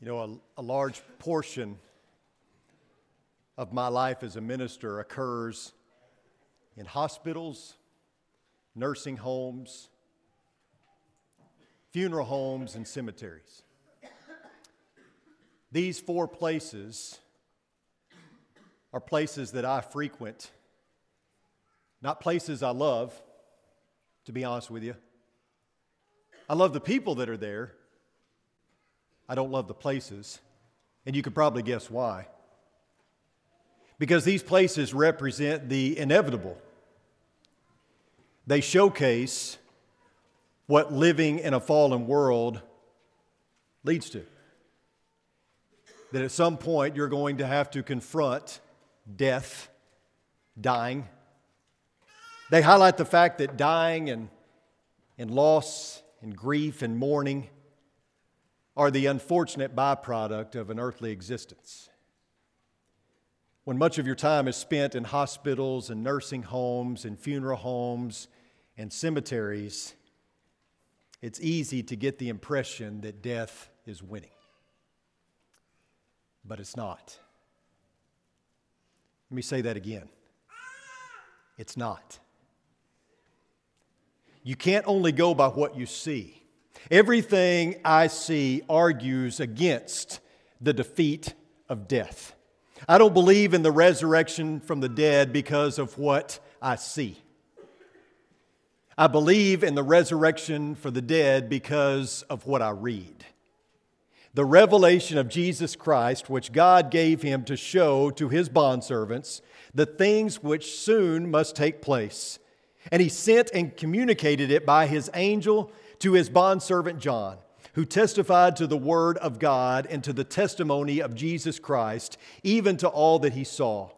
You know, a, a, large portion of my life as a minister occurs in hospitals, nursing homes, funeral homes, and cemeteries. These four places are places that I frequent, not places I love, to be honest with you. I love the people that are there. I don't love the places. And you could probably guess why. Because these places represent the inevitable, they showcase what living in a fallen world leads to. That at some point you're going to have to confront death, dying. They highlight the fact that dying and, and loss and grief and mourning are the unfortunate byproduct of an earthly existence. When much of your time is spent in hospitals and nursing homes and funeral homes and cemeteries, it's easy to get the impression that death is winning. But it's not. Let me say that again. It's not. You can't only go by what you see. Everything I see argues against the defeat of death. I don't believe in the resurrection from the dead because of what I see. I believe in the resurrection for the dead because of what I read. The revelation of Jesus Christ, which God gave him to show to his bondservants the things which soon must take place and he sent and communicated it by his angel to his bondservant John, who testified to the word of God and to the testimony of Jesus Christ, even to all that he saw.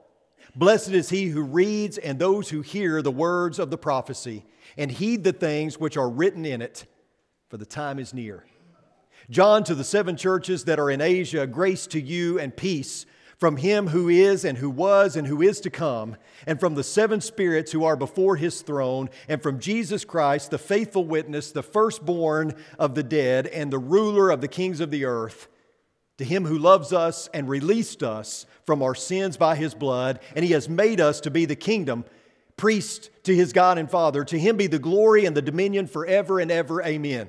Blessed is he who reads and those who hear the words of the prophecy and heed the things which are written in it, for the time is near. John to the seven churches that are in Asia, grace to you and peace from him who is and who was and who is to come, and from the seven spirits who are before his throne, and from Jesus Christ, the faithful witness, the firstborn of the dead, and the ruler of the kings of the earth. To him who loves us and released us from our sins by his blood, and he has made us to be the kingdom, priest to his God and Father. To him be the glory and the dominion forever and ever. Amen.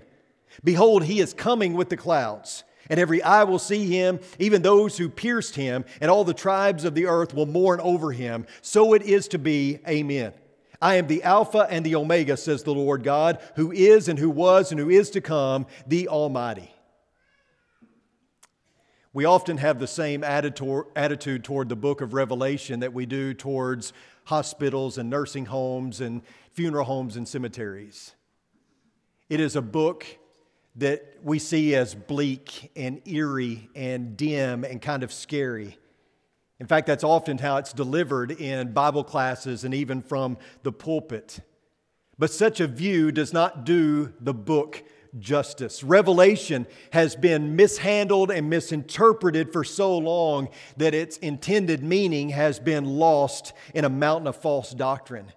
Behold, he is coming with the clouds and every eye will see him, even those who pierced him, and all the tribes of the earth will mourn over him. So it is to be. Amen. I am the Alpha and the Omega, says the Lord God, who is and who was and who is to come, the Almighty. We often have the same attitude toward the book of Revelation that we do towards hospitals and nursing homes and funeral homes and cemeteries. It is a book that we see as bleak and eerie and dim and kind of scary. In fact, that's often how it's delivered in Bible classes and even from the pulpit. But such a view does not do the book justice. Revelation has been mishandled and misinterpreted for so long that its intended meaning has been lost in a mountain of false doctrine.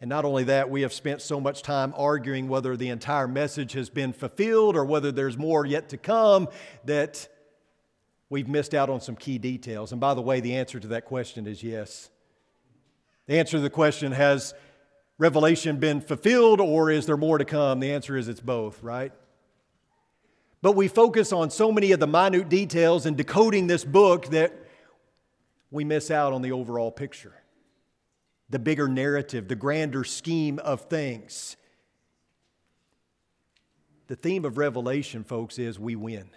And not only that, we have spent so much time arguing whether the entire message has been fulfilled or whether there's more yet to come that we've missed out on some key details. And by the way, the answer to that question is yes. The answer to the question has Revelation been fulfilled or is there more to come? The answer is it's both, right? But we focus on so many of the minute details in decoding this book that we miss out on the overall picture the bigger narrative, the grander scheme of things. The theme of Revelation, folks, is we win.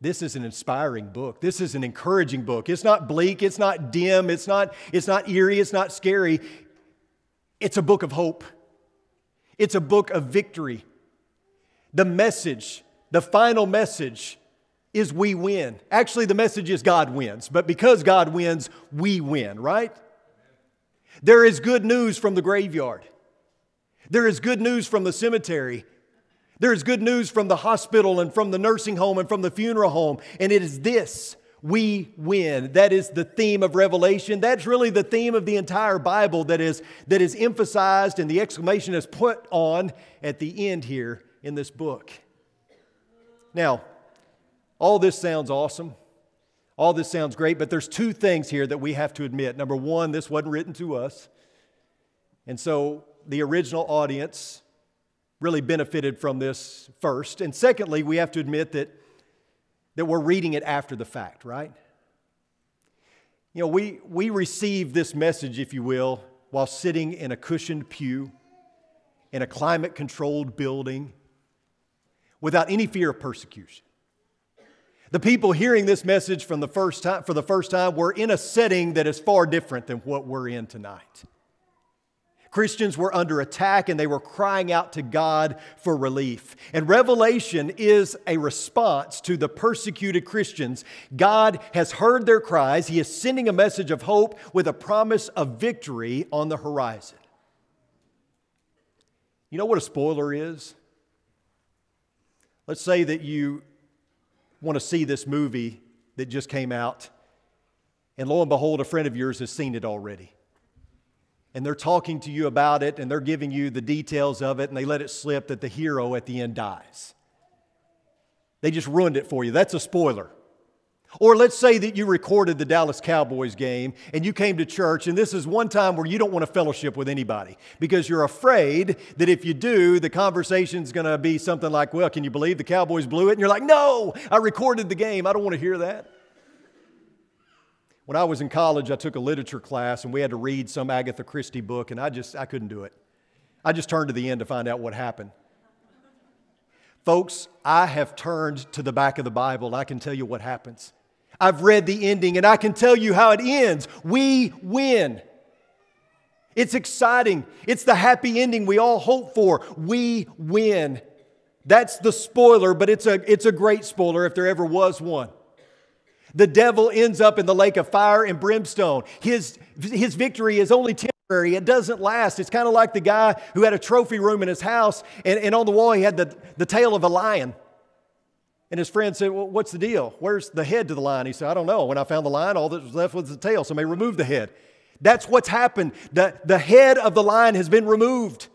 This is an inspiring book. This is an encouraging book. It's not bleak, it's not dim, it's not, it's not eerie, it's not scary. It's a book of hope. It's a book of victory. The message, the final message is we win. Actually, the message is God wins, but because God wins, we win, right? There is good news from the graveyard. There is good news from the cemetery. There is good news from the hospital and from the nursing home and from the funeral home. And it is this we win. That is the theme of Revelation. That's really the theme of the entire Bible that is, that is emphasized and the exclamation is put on at the end here in this book. Now, all this sounds awesome. All this sounds great, but there's two things here that we have to admit. Number one, this wasn't written to us. And so the original audience really benefited from this first. And secondly, we have to admit that, that we're reading it after the fact, right? You know, we, we receive this message, if you will, while sitting in a cushioned pew in a climate controlled building without any fear of persecution. The people hearing this message from the first time, for the first time were in a setting that is far different than what we're in tonight. Christians were under attack and they were crying out to God for relief. And Revelation is a response to the persecuted Christians. God has heard their cries, He is sending a message of hope with a promise of victory on the horizon. You know what a spoiler is? Let's say that you want to see this movie that just came out, and lo and behold, a friend of yours has seen it already. And they're talking to you about it, and they're giving you the details of it, and they let it slip that the hero at the end dies. They just ruined it for you. That's a spoiler. Or let's say that you recorded the Dallas Cowboys game and you came to church, and this is one time where you don't want to fellowship with anybody because you're afraid that if you do, the conversation's going to be something like, Well, can you believe the Cowboys blew it? And you're like, No, I recorded the game. I don't want to hear that. When I was in college, I took a literature class and we had to read some Agatha Christie book, and I just I couldn't do it. I just turned to the end to find out what happened. Folks, I have turned to the back of the Bible, I can tell you what happens. I've read the ending and I can tell you how it ends. We win. It's exciting. It's the happy ending we all hope for. We win. That's the spoiler, but it's a, it's a great spoiler if there ever was one. The devil ends up in the lake of fire and brimstone. His, his victory is only temporary, it doesn't last. It's kind of like the guy who had a trophy room in his house, and, and on the wall he had the, the tail of a lion. And his friend said, Well, what's the deal? Where's the head to the lion? He said, I don't know. When I found the lion, all that was left was the tail. Somebody removed the head. That's what's happened. The, the head of the lion has been removed.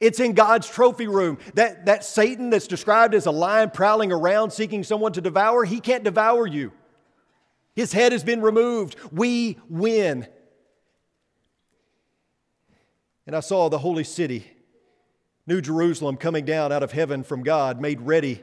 It's in God's trophy room. That, that Satan that's described as a lion prowling around seeking someone to devour, he can't devour you. His head has been removed. We win. And I saw the holy city, New Jerusalem, coming down out of heaven from God, made ready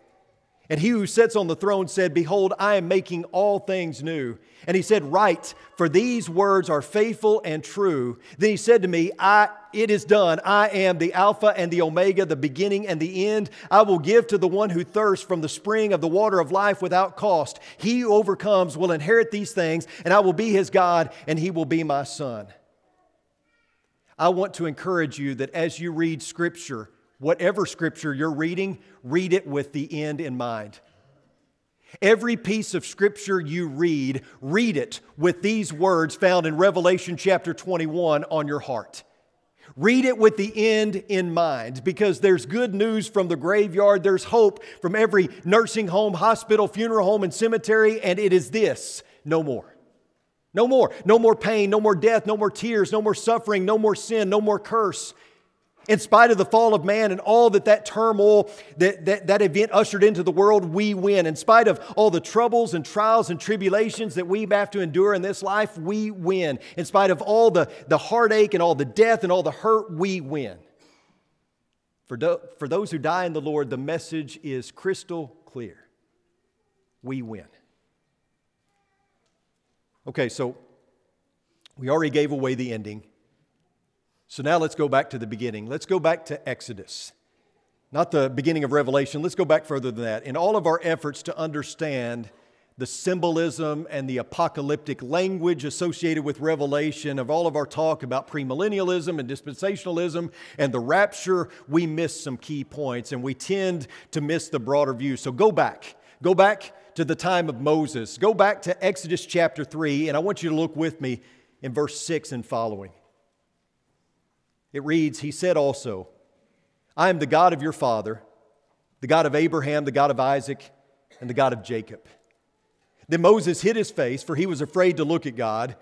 And he who sits on the throne said, Behold, I am making all things new. And he said, Write, for these words are faithful and true. Then he said to me, I, It is done. I am the Alpha and the Omega, the beginning and the end. I will give to the one who thirsts from the spring of the water of life without cost. He who overcomes will inherit these things, and I will be his God, and he will be my son. I want to encourage you that as you read Scripture, whatever scripture you're reading, read it with the end in mind. Every piece of scripture you read, read it with these words found in Revelation chapter 21 on your heart. Read it with the end in mind because there's good news from the graveyard. There's hope from every nursing home, hospital, funeral home, and cemetery, and it is this no more. No more. No more pain, no more death, no more tears, no more suffering, no more sin, no more curse. In spite of the fall of man and all that that turmoil, that, that, that event ushered into the world, we win. In spite of all the troubles and trials and tribulations that we have to endure in this life, we win. In spite of all the, the heartache and all the death and all the hurt, we win. For, do, for those who die in the Lord, the message is crystal clear. We win. Okay, so we already gave away the ending. So now let's go back to the beginning. Let's go back to Exodus. Not the beginning of Revelation. Let's go back further than that. In all of our efforts to understand the symbolism and the apocalyptic language associated with Revelation, of all of our talk about premillennialism and dispensationalism and the rapture, we miss some key points and we tend to miss the broader view. So go back. Go back to the time of Moses. Go back to Exodus chapter 3, and I want you to look with me in verse 6 and following. It reads, He said also, I am the God of your father, the God of Abraham, the God of Isaac, and the God of Jacob. Then Moses hid his face, for he was afraid to look at God.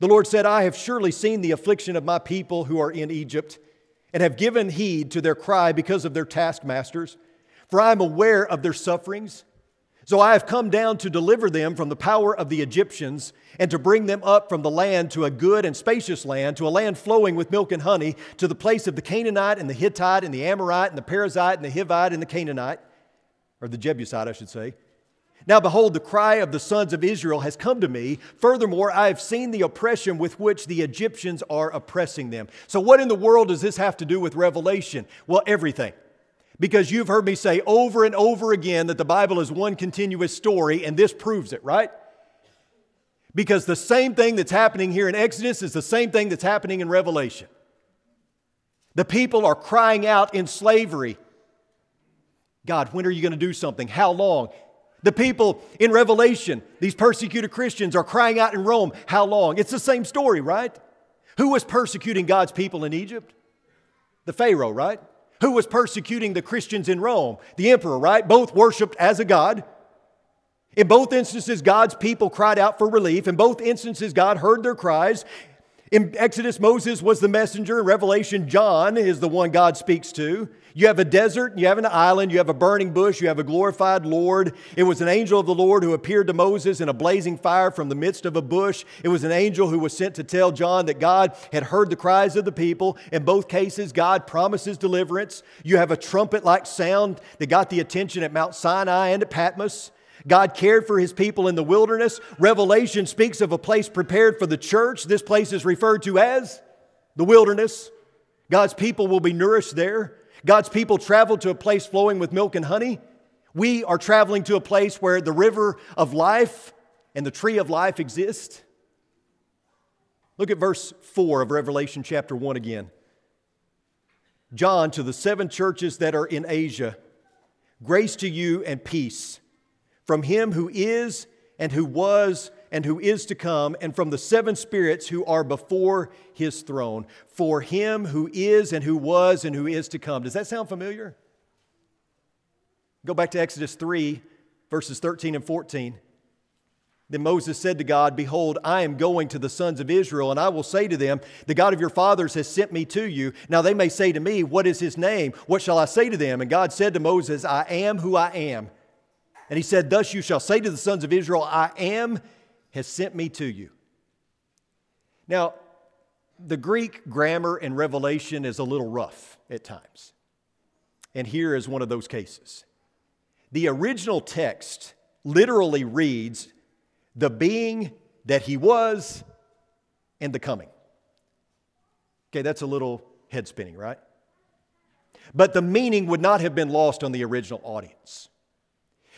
The Lord said, I have surely seen the affliction of my people who are in Egypt, and have given heed to their cry because of their taskmasters, for I am aware of their sufferings. So I have come down to deliver them from the power of the Egyptians and to bring them up from the land to a good and spacious land, to a land flowing with milk and honey, to the place of the Canaanite and the Hittite and the Amorite and the Perizzite and the Hivite and the Canaanite, or the Jebusite, I should say. Now, behold, the cry of the sons of Israel has come to me. Furthermore, I have seen the oppression with which the Egyptians are oppressing them. So, what in the world does this have to do with Revelation? Well, everything. Because you've heard me say over and over again that the Bible is one continuous story, and this proves it, right? Because the same thing that's happening here in Exodus is the same thing that's happening in Revelation. The people are crying out in slavery God, when are you going to do something? How long? The people in Revelation, these persecuted Christians, are crying out in Rome. How long? It's the same story, right? Who was persecuting God's people in Egypt? The Pharaoh, right? Who was persecuting the Christians in Rome? The emperor, right? Both worshiped as a god. In both instances, God's people cried out for relief. In both instances, God heard their cries. In Exodus, Moses was the messenger. In Revelation, John is the one God speaks to. You have a desert, you have an island, you have a burning bush, you have a glorified Lord. It was an angel of the Lord who appeared to Moses in a blazing fire from the midst of a bush. It was an angel who was sent to tell John that God had heard the cries of the people. In both cases, God promises deliverance. You have a trumpet like sound that got the attention at Mount Sinai and at Patmos. God cared for his people in the wilderness. Revelation speaks of a place prepared for the church. This place is referred to as the wilderness. God's people will be nourished there. God's people traveled to a place flowing with milk and honey. We are traveling to a place where the river of life and the tree of life exist. Look at verse 4 of Revelation chapter 1 again. John, to the seven churches that are in Asia, grace to you and peace from him who is and who was and who is to come, and from the seven spirits who are before his throne, for him who is and who was and who is to come. Does that sound familiar? Go back to Exodus 3, verses 13 and 14. Then Moses said to God, Behold, I am going to the sons of Israel, and I will say to them, The God of your fathers has sent me to you. Now they may say to me, What is his name? What shall I say to them? And God said to Moses, I am who I am. And he said, Thus you shall say to the sons of Israel, I am has sent me to you. Now, the Greek grammar in Revelation is a little rough at times. And here is one of those cases. The original text literally reads, the being that he was and the coming. Okay, that's a little head spinning, right? But the meaning would not have been lost on the original audience.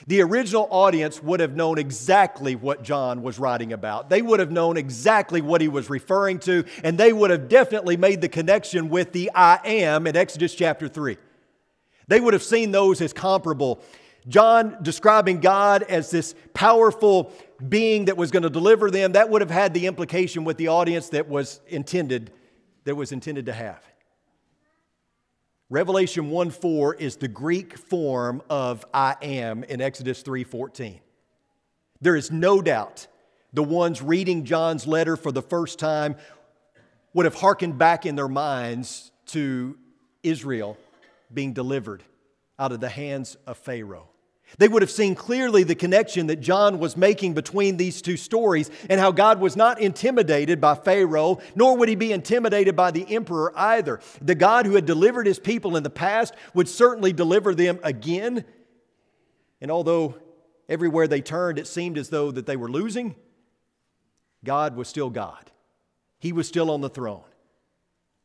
The original audience would have known exactly what John was writing about. They would have known exactly what he was referring to, and they would have definitely made the connection with the I am in Exodus chapter 3. They would have seen those as comparable. John describing God as this powerful being that was going to deliver them, that would have had the implication with the audience that was intended that was intended to have. Revelation 1 4 is the Greek form of I am in Exodus 3 14. There is no doubt the ones reading John's letter for the first time would have hearkened back in their minds to Israel being delivered out of the hands of Pharaoh. They would have seen clearly the connection that John was making between these two stories and how God was not intimidated by Pharaoh, nor would he be intimidated by the emperor either. The God who had delivered his people in the past would certainly deliver them again. And although everywhere they turned it seemed as though that they were losing, God was still God. He was still on the throne.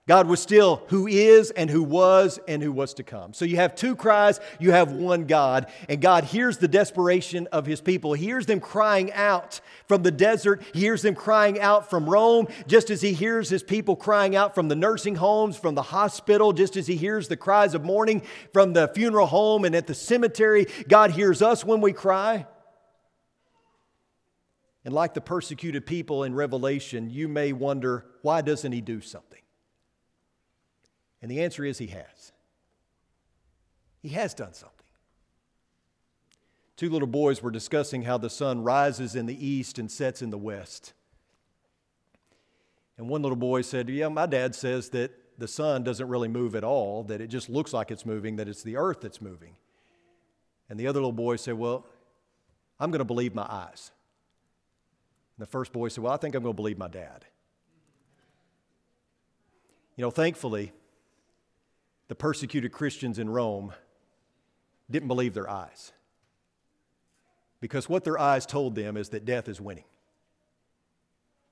God was still who is and who was and who was to come. So you have two cries, you have one God, and God hears the desperation of his people. He hears them crying out from the desert, he hears them crying out from Rome, just as he hears his people crying out from the nursing homes, from the hospital, just as he hears the cries of mourning from the funeral home and at the cemetery. God hears us when we cry. And like the persecuted people in Revelation, you may wonder, why doesn't he do something? And the answer is he has. He has done something. Two little boys were discussing how the sun rises in the east and sets in the west. And one little boy said, Yeah, my dad says that the sun doesn't really move at all, that it just looks like it's moving, that it's the earth that's moving. And the other little boy said, Well, I'm going to believe my eyes. And the first boy said, Well, I think I'm going to believe my dad. You know, thankfully, the persecuted Christians in Rome didn't believe their eyes. Because what their eyes told them is that death is winning.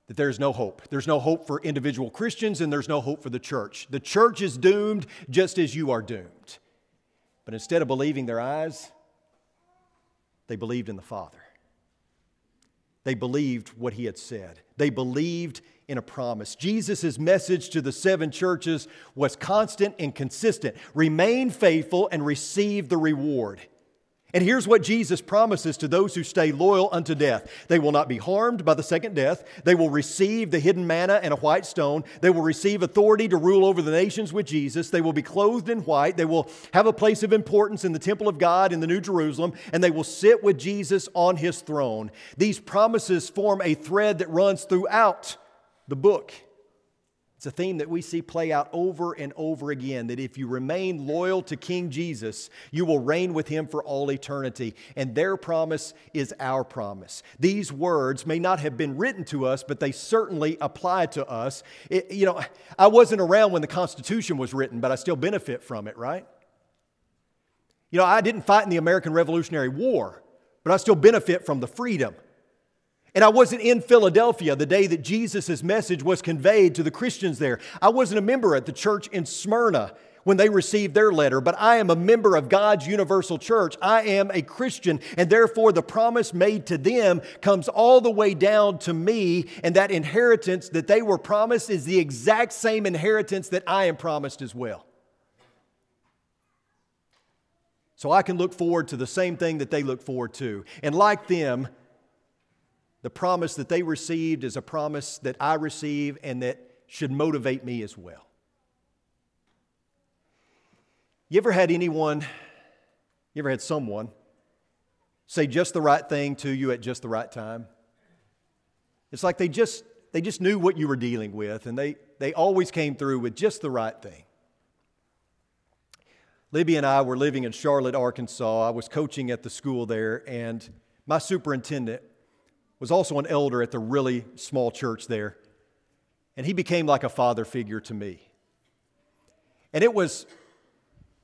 That there's no hope. There's no hope for individual Christians and there's no hope for the church. The church is doomed just as you are doomed. But instead of believing their eyes, they believed in the Father. They believed what he had said. They believed in a promise. Jesus' message to the seven churches was constant and consistent remain faithful and receive the reward. And here's what Jesus promises to those who stay loyal unto death they will not be harmed by the second death. They will receive the hidden manna and a white stone. They will receive authority to rule over the nations with Jesus. They will be clothed in white. They will have a place of importance in the temple of God in the New Jerusalem. And they will sit with Jesus on his throne. These promises form a thread that runs throughout the book. It's a theme that we see play out over and over again that if you remain loyal to King Jesus, you will reign with him for all eternity. And their promise is our promise. These words may not have been written to us, but they certainly apply to us. It, you know, I wasn't around when the Constitution was written, but I still benefit from it, right? You know, I didn't fight in the American Revolutionary War, but I still benefit from the freedom. And I wasn't in Philadelphia the day that Jesus' message was conveyed to the Christians there. I wasn't a member at the church in Smyrna when they received their letter, but I am a member of God's universal church. I am a Christian, and therefore the promise made to them comes all the way down to me, and that inheritance that they were promised is the exact same inheritance that I am promised as well. So I can look forward to the same thing that they look forward to. And like them, the promise that they received is a promise that I receive and that should motivate me as well. You ever had anyone, you ever had someone say just the right thing to you at just the right time? It's like they just they just knew what you were dealing with and they they always came through with just the right thing. Libby and I were living in Charlotte, Arkansas. I was coaching at the school there and my superintendent was also an elder at the really small church there. And he became like a father figure to me. And it was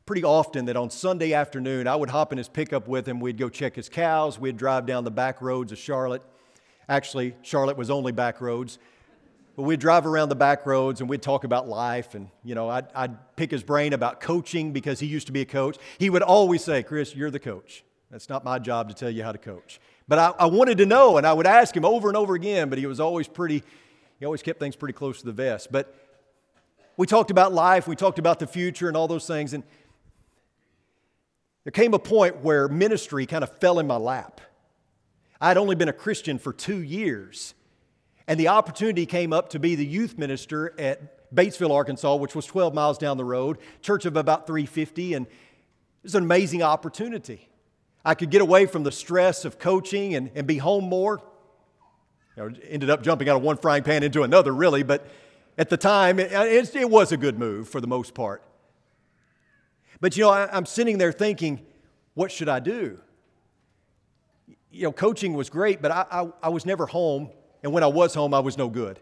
pretty often that on Sunday afternoon, I would hop in his pickup with him. We'd go check his cows. We'd drive down the back roads of Charlotte. Actually, Charlotte was only back roads. But we'd drive around the back roads and we'd talk about life. And, you know, I'd, I'd pick his brain about coaching because he used to be a coach. He would always say, Chris, you're the coach. That's not my job to tell you how to coach. But I, I wanted to know, and I would ask him over and over again, but he was always pretty, he always kept things pretty close to the vest. But we talked about life, we talked about the future and all those things, and there came a point where ministry kind of fell in my lap. I had only been a Christian for two years, and the opportunity came up to be the youth minister at Batesville, Arkansas, which was 12 miles down the road, church of about 350, and it was an amazing opportunity. I could get away from the stress of coaching and, and be home more. You know, ended up jumping out of one frying pan into another, really, but at the time, it, it, it was a good move for the most part. But you know, I, I'm sitting there thinking, what should I do? You know, coaching was great, but I, I, I was never home. And when I was home, I was no good.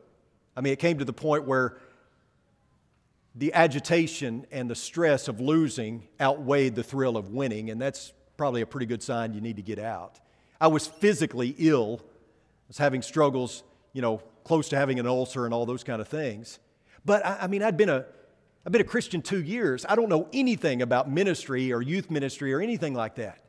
I mean, it came to the point where the agitation and the stress of losing outweighed the thrill of winning, and that's probably a pretty good sign you need to get out. I was physically ill. I was having struggles, you know, close to having an ulcer and all those kind of things. But I, I mean, I'd been a I've been a Christian two years. I don't know anything about ministry or youth ministry or anything like that.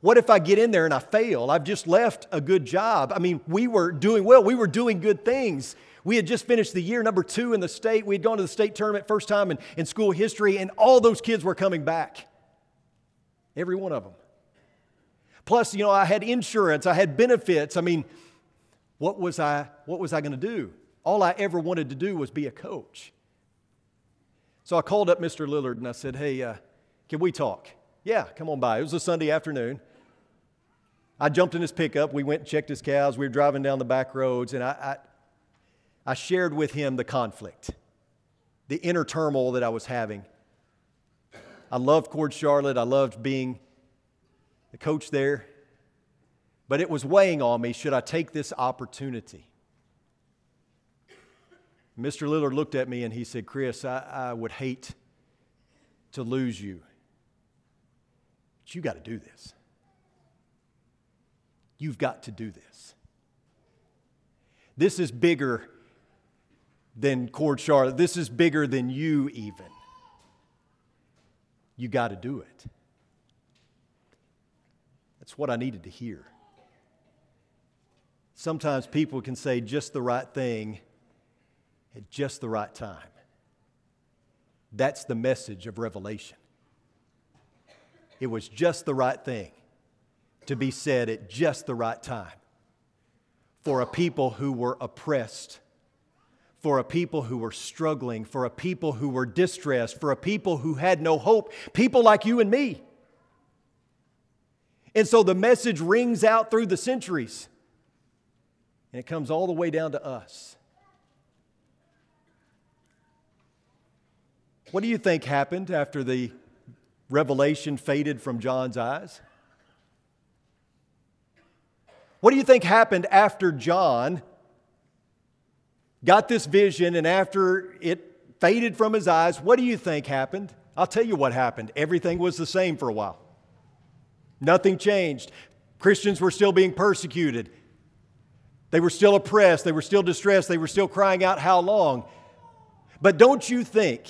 What if I get in there and I fail? I've just left a good job. I mean, we were doing well, we were doing good things. We had just finished the year number two in the state. We had gone to the state tournament first time in, in school history, and all those kids were coming back. Every one of them. Plus, you know, I had insurance, I had benefits. I mean, What was I, what was I going to do? All I ever wanted to do was be a coach. So I called up Mr. Lillard and I said, Hey, uh, can we talk? Yeah, come on by. It was a Sunday afternoon. I jumped in his pickup. We went and checked his cows. We were driving down the back roads, and I, I, I shared with him the conflict, the inner turmoil that I was having. I loved Cord Charlotte. I loved being the coach there. But it was weighing on me should I take this opportunity? Mr. Lillard looked at me and he said, Chris, I, I would hate to lose you, but you got to do this. You've got to do this. This is bigger than Cord Charlotte. This is bigger than you, even. You got to do it. That's what I needed to hear. Sometimes people can say just the right thing at just the right time. That's the message of Revelation. It was just the right thing to be said at just the right time for a people who were oppressed, for a people who were struggling, for a people who were distressed, for a people who had no hope, people like you and me. And so the message rings out through the centuries, and it comes all the way down to us. What do you think happened after the revelation faded from John's eyes? What do you think happened after John got this vision and after it faded from his eyes? What do you think happened? I'll tell you what happened. Everything was the same for a while. Nothing changed. Christians were still being persecuted. They were still oppressed. They were still distressed. They were still crying out, How long? But don't you think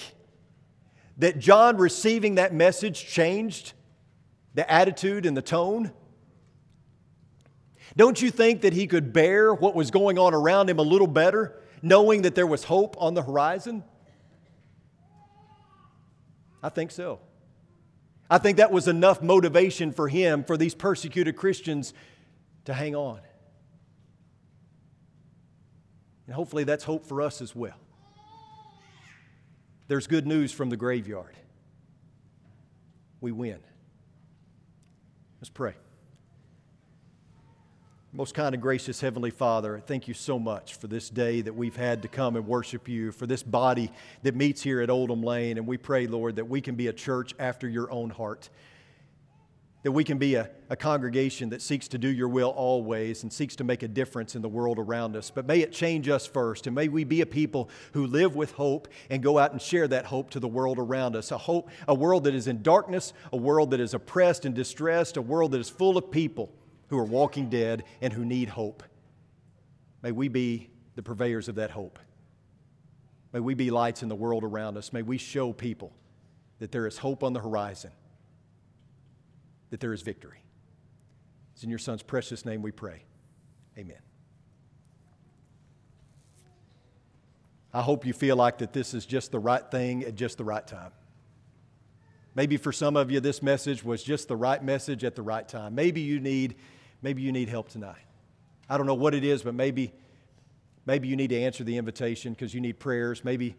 that John receiving that message changed the attitude and the tone? Don't you think that he could bear what was going on around him a little better, knowing that there was hope on the horizon? I think so. I think that was enough motivation for him, for these persecuted Christians, to hang on. And hopefully that's hope for us as well. There's good news from the graveyard. We win. Let's pray. Most kind and gracious Heavenly Father, thank you so much for this day that we've had to come and worship you, for this body that meets here at Oldham Lane. And we pray, Lord, that we can be a church after your own heart, that we can be a, a congregation that seeks to do your will always and seeks to make a difference in the world around us. But may it change us first, and may we be a people who live with hope and go out and share that hope to the world around us. A hope, a world that is in darkness, a world that is oppressed and distressed, a world that is full of people who are walking dead and who need hope. May we be the purveyors of that hope. May we be lights in the world around us. May we show people that there is hope on the horizon, that there is victory. It's in your Son's precious name we pray. Amen. I hope you feel like that this is just the right thing at just the right time. Maybe for some of you, this message was just the right message at the right time. Maybe you need Maybe you need help tonight. I don't know what it is, but maybe, maybe you need to answer the invitation because you need prayers. Maybe,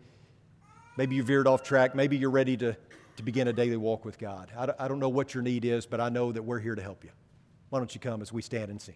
maybe you veered off track. Maybe you're ready to, to begin a daily walk with God. I, I don't know what your need is, but I know that we're here to help you. Why don't you come as we stand and sing?